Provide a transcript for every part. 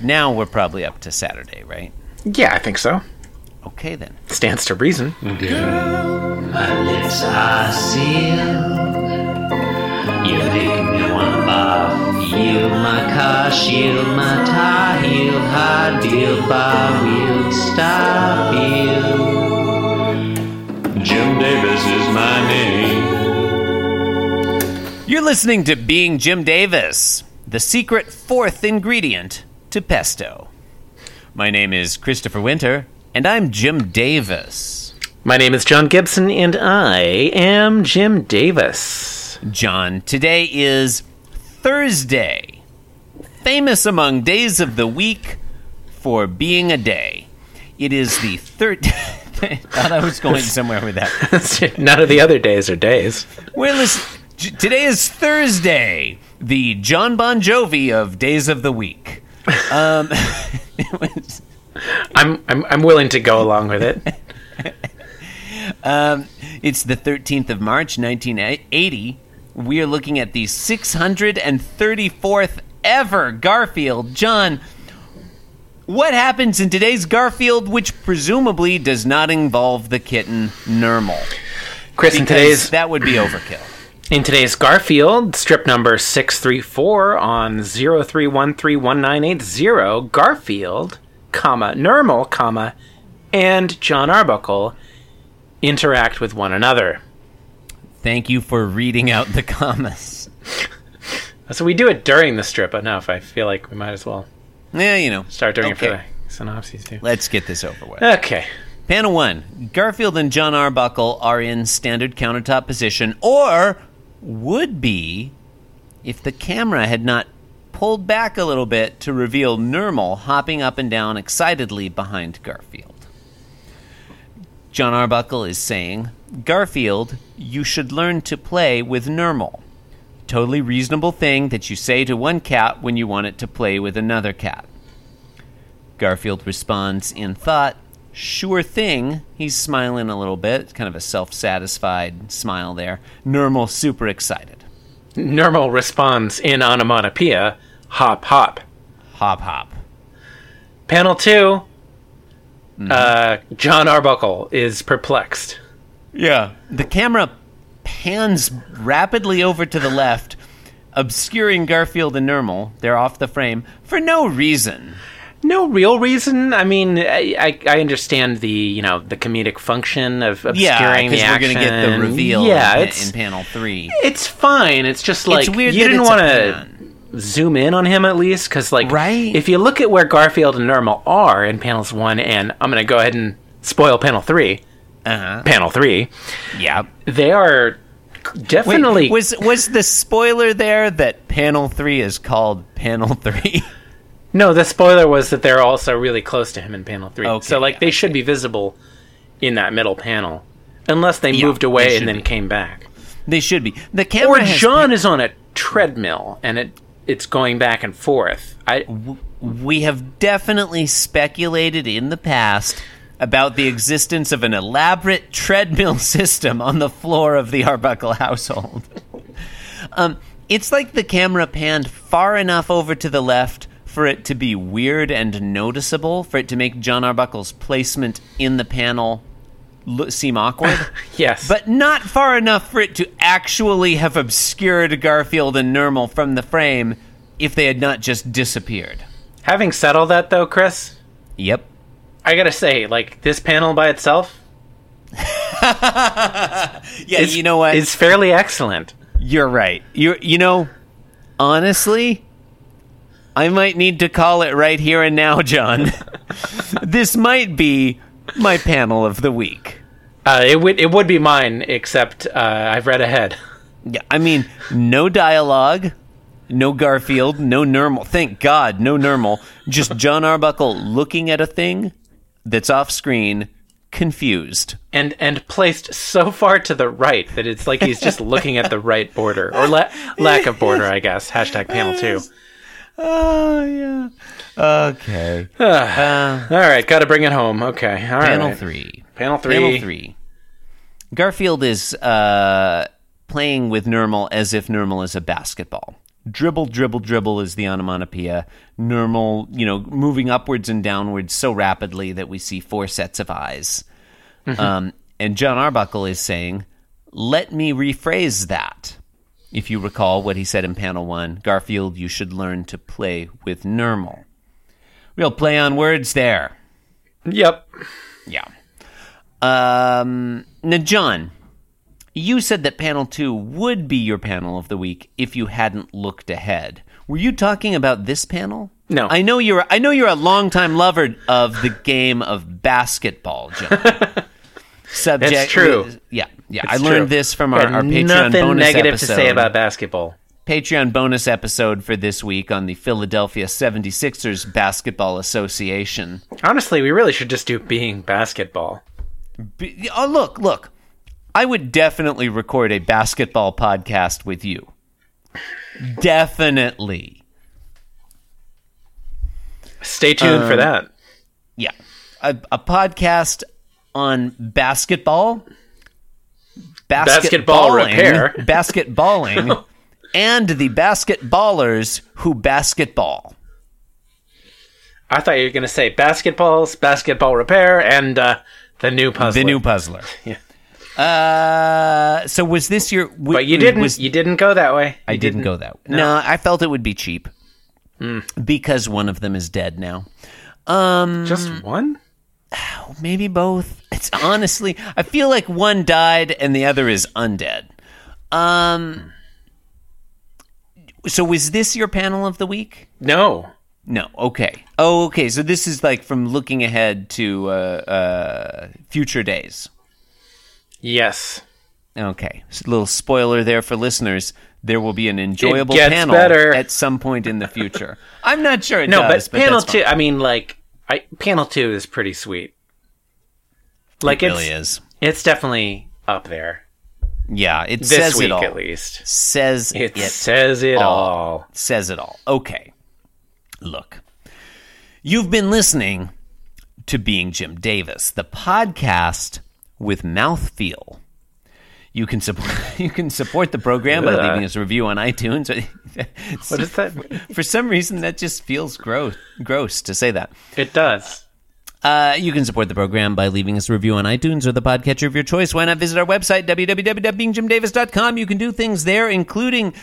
now we're probably up to Saturday, right? Yeah, I think so. Okay then. Stands to reason. My lips are sealed. You make me wanna barf. Yield my car, shield my tie, heel, high deal, bar wheel, stop you. Jim Davis is my name. You're listening to Being Jim Davis, the secret fourth ingredient to pesto. My name is Christopher Winter, and I'm Jim Davis. My name is John Gibson, and I am Jim Davis. John, today is Thursday, famous among days of the week for being a day. It is the third. I thought I was going somewhere with that. None of the other days are days. We're listen- Today is Thursday, the John Bon Jovi of days of the week. Um, was- I'm I'm I'm willing to go along with it. um, it's the 13th of March, 1980. We are looking at the 634th ever Garfield. John, what happens in today's Garfield, which presumably does not involve the kitten Nermal? Chris, in today's that would be overkill. In today's Garfield strip number six three four on zero three one three one nine eight zero, Garfield, comma Nermal, comma, and John Arbuckle interact with one another. Thank you for reading out the commas. So we do it during the strip enough. If I feel like we might as well Yeah, you know. start doing it for the synopses too. Let's get this over with. Okay. Panel one Garfield and John Arbuckle are in standard countertop position, or would be if the camera had not pulled back a little bit to reveal Nermal hopping up and down excitedly behind Garfield. John Arbuckle is saying, Garfield, you should learn to play with Nermal. Totally reasonable thing that you say to one cat when you want it to play with another cat. Garfield responds in thought, Sure thing. He's smiling a little bit, kind of a self satisfied smile there. Nermal super excited. Nermal responds in onomatopoeia, hop hop. Hop hop. Panel 2 uh, John Arbuckle is perplexed. Yeah. The camera pans rapidly over to the left, obscuring Garfield and Nermal. They're off the frame for no reason. No real reason. I mean, I, I, I understand the you know the comedic function of obscuring Yeah, the because we're going to get the reveal Yeah, in, it's in panel three. it's fine. It's just like weird you didn't want to zoom in on him at least because like Right. if you look at where Garfield and Nermal are in panels one and I'm going to go ahead and spoil panel three. Uh-huh. Panel three, Yeah. they are definitely Wait, was was the spoiler there that panel three is called panel three? No, the spoiler was that they're also really close to him in panel three. Okay, so like yeah, they should be visible in that middle panel, unless they Yeah, moved away should and then be. came back. they should be. The camera Or John is on a treadmill and it it's going back and forth. I we have definitely speculated in the past about the existence of an elaborate treadmill system on the floor of the Arbuckle household. um, it's like the camera panned far enough over to the left for it to be weird and noticeable, for it to make John Arbuckle's placement in the panel lo- seem awkward. yes, But not far enough for it to actually have obscured Garfield and Nermal from the frame if they had not just disappeared. having said all that though, Chris, Yep. I gotta say, like this panel by itself Yeah, is, you know what? is fairly excellent. You're right. You you know, honestly, I might need to call it right here and now, John. this might be my panel of the week. Uh, it would it would be mine, except uh, I've read ahead. Yeah, I mean, no dialogue, no Garfield, no Nermal. Thank God, no Nermal. Just John Arbuckle looking at a thing that's off screen, confused. and and placed so far to the right that it's like he's just looking at the right border or la- lack of border, I guess. Hashtag panel two. Oh yeah. Okay. All right, got to bring it home. Okay, all right. Panel three. Panel three. Panel three. Garfield is uh, playing with Nermal as if Nermal is a basketball. Dribble, dribble, dribble is the onomatopoeia. Nermal, you know, moving upwards and downwards so rapidly that we see four sets of eyes. Um, and John Arbuckle is saying, let me rephrase that. If you recall what he said in panel one, Garfield, you should learn to play with Nermal. Real play on words there. Yep. Yeah. Um, now, John, you said that panel two would be your panel of the week if you hadn't looked ahead. Were you talking about this panel? No. I know you're. I know you're a longtime lover of the game of basketball, John. Subject. That's true. Yeah, yeah. It's I learned true. this from our, our Patreon nothing bonus negative episode. to say about basketball. Patreon bonus episode for this week on the Philadelphia 76ers Basketball Association. Honestly, we really should just do being basketball. Be- Oh, look, look. I would definitely record a basketball podcast with you. Definitely. Stay tuned Um, for that. Yeah. A, a podcast on basketball, Basketball basketballing- repair. basketballing, and the basketballers who basketball. I thought you were going to say basketballs, basketball repair, and uh, the new puzzle. The new puzzler. Yeah. Uh, so was this your? But you didn't. Was, you didn't go that way. I You didn't, go that way. No. I felt it would be cheap because one of them is dead now. Um, Just one. maybe both. It's honestly, I feel like one died and the other is undead. Um, so was this your panel of the week? No. No. Okay. Oh, okay. So this is like from looking ahead to uh, uh, future days. Yes. Okay. So a little spoiler there for listeners. There will be an enjoyable panel better. at some point in the future. I'm not sure it No, does, but panel two. I mean, like, I, panel two is pretty sweet. Like it it's really is. it's definitely up there Yeah, it this says week it all. at least. Says It, it says it all. says it all. Okay. Look, you've been listening to Being Jim Davis, the podcast with mouthfeel. You can support you can support the program by leaving us a review on iTunes. What is that? For some reason, that just feels gross. Gross to say that. It does. Uh, you can support the program by leaving us a review on iTunes or the podcatcher of your choice. Why not visit our website, www.beingjimdavis.com? You can do things there, including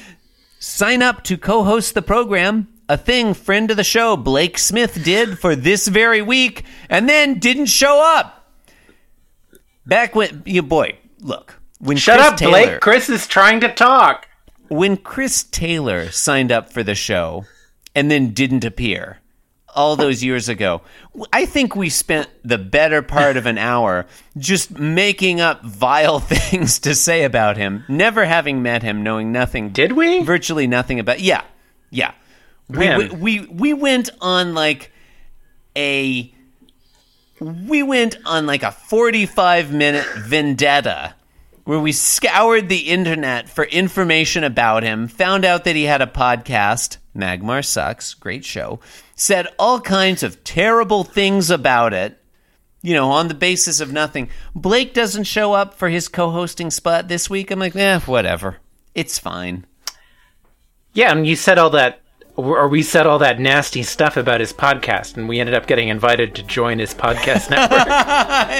sign up to co host the program, a thing friend of the show Blake Smith did for this very week, and then didn't show up. Back when, you boy, look. When Shut Chris up, Taylor, Blake. Chris is trying to talk. when Chris Taylor signed up for the show and then didn't appear all those years ago, I think we spent the better part of an hour just making up vile things to say about him, never having met him, knowing nothing. Did we? Virtually nothing about. Yeah, yeah. We, we, we we went on like a we went on like a 45 minute vendetta where we scoured the internet for information about him, found out that he had a podcast, Magmar Sucks, great show, said all kinds of terrible things about it, you know, on the basis of nothing. Blake doesn't show up for his co hosting spot this week. I'm like, eh, whatever. It's fine. Yeah, and you said all that, or we said all that nasty stuff about his podcast, and we ended up getting invited to join his podcast network.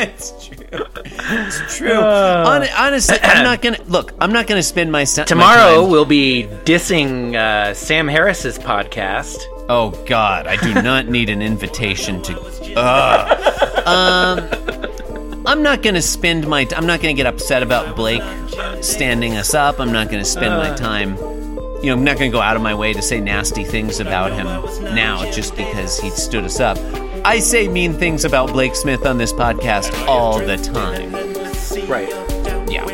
it's true. It's true. Hon- honestly, I'm not gonna look. I'm not gonna spend my my Tomorrow time- we'll be dissing uh, Sam Harris's podcast. Oh God, I do not need an invitation to. Ugh. Um, I'm not gonna spend my. I'm not gonna get upset about Blake standing us up. I'm not gonna spend my time. You know, I'm not gonna go out of my way to say nasty things about him now just because he stood us up. I say mean things about Blake Smith on this podcast all the time. Right. Yeah.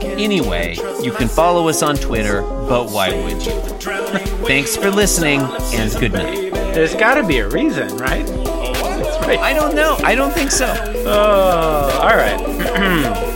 Anyway, you can follow us on Twitter, but why would you? Thanks for listening, and good night. There's got to be a reason, right? Right. I don't know. I don't think so. Oh, all right.